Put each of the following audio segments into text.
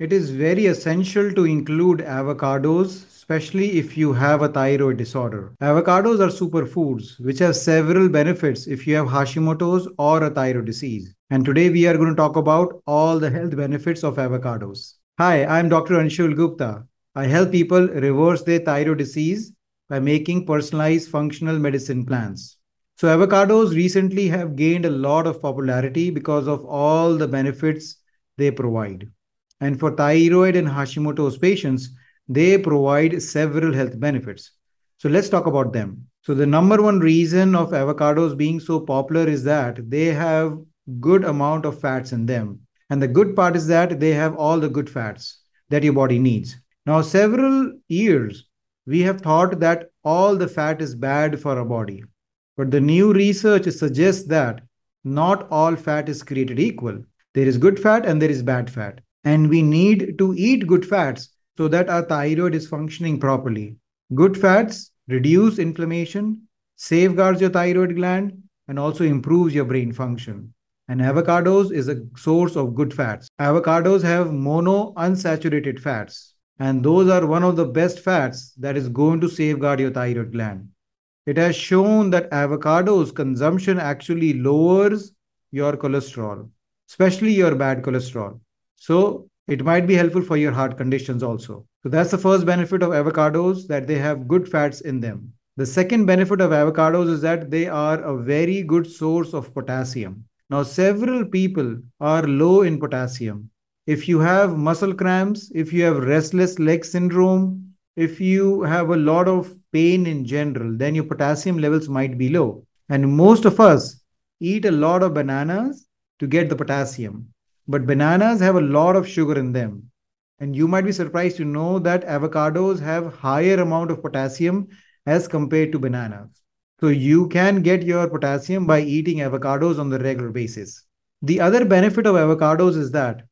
it is very essential to include avocados, especially if you have a thyroid disorder. Avocados are superfoods which have several benefits if you have Hashimoto's or a thyroid disease. And today we are going to talk about all the health benefits of avocados. Hi, I'm Dr. Anshul Gupta. I help people reverse their thyroid disease by making personalized functional medicine plans. So avocados recently have gained a lot of popularity because of all the benefits they provide. And for thyroid and Hashimoto's patients, they provide several health benefits. So let's talk about them. So the number one reason of avocados being so popular is that they have good amount of fats in them. And the good part is that they have all the good fats that your body needs. Now, several years, we have thought that all the fat is bad for our body. But the new research suggests that not all fat is created equal. There is good fat and there is bad fat. And we need to eat good fats so that our thyroid is functioning properly. Good fats reduce inflammation, safeguards your thyroid gland, and also improves your brain function. And avocados is a source of good fats. Avocados have mono unsaturated fats, and those are one of the best fats that is going to safeguard your thyroid gland. It has shown that avocados consumption actually lowers your cholesterol, especially your bad cholesterol. So it might be helpful for your heart conditions also. So that's the first benefit of avocados that they have good fats in them. The second benefit of avocados is that they are a very good source of potassium. Now, several people are low in potassium. If you have muscle cramps, if you have restless leg syndrome, if you have a lot of pain in general, then your potassium levels might be low. And most of us eat a lot of bananas to get the potassium. But bananas have a lot of sugar in them. And you might be surprised to know that avocados have higher amount of potassium as compared to bananas. So you can get your potassium by eating avocados on the regular basis. The other benefit of avocados is that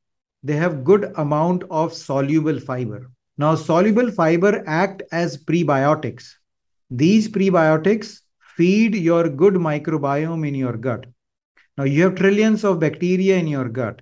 they have good amount of soluble fiber. Now soluble fiber act as prebiotics. These prebiotics feed your good microbiome in your gut. Now you have trillions of bacteria in your gut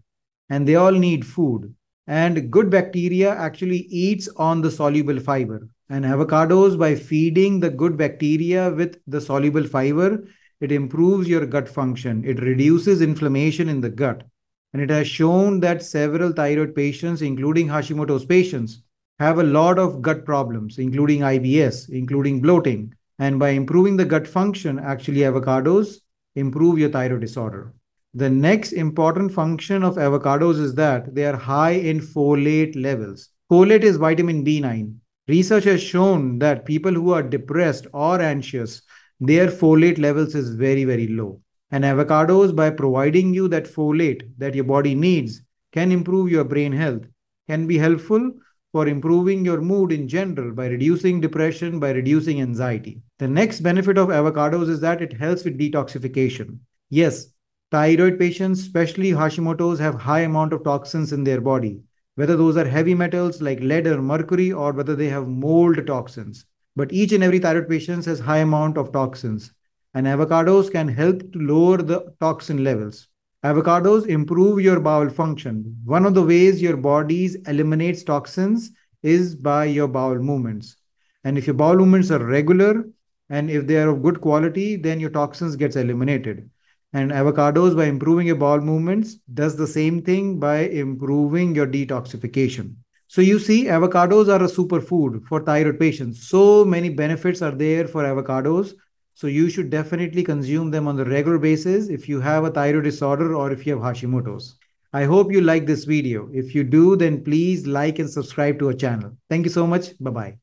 and they all need food. And good bacteria actually eats on the soluble fiber. And avocados, by feeding the good bacteria with the soluble fiber, it improves your gut function. It reduces inflammation in the gut. And it has shown that several thyroid patients, including Hashimoto's patients, have a lot of gut problems, including IBS, including bloating. And by improving the gut function, actually, avocados improve your thyroid disorder. The next important function of avocados is that they are high in folate levels. Folate is vitamin B9. Research has shown that people who are depressed or anxious, their folate levels is very, very low. And avocados, by providing you that folate that your body needs, can improve your brain health, can be helpful for improving your mood in general by reducing depression, by reducing anxiety. The next benefit of avocados is that it helps with detoxification. Yes, Thyroid patients, especially Hashimoto's, have high amount of toxins in their body, whether those are heavy metals like lead or mercury, or whether they have mold toxins. But each and every thyroid patient has high amount of toxins, and avocados can help to lower the toxin levels. Avocados improve your bowel function. One of the ways your bodies eliminates toxins is by your bowel movements. And if your bowel movements are regular and if they are of good quality, then your toxins gets eliminated. And avocados, by improving your bowel movements, does the same thing by improving your detoxification. So you see, avocados are a superfood for thyroid patients. So many benefits are there for avocados. So you should definitely consume them on the regular basis if you have a thyroid disorder or if you have Hashimoto's. I hope you like this video. If you do, then please like and subscribe to our channel. Thank you so much. Bye-bye.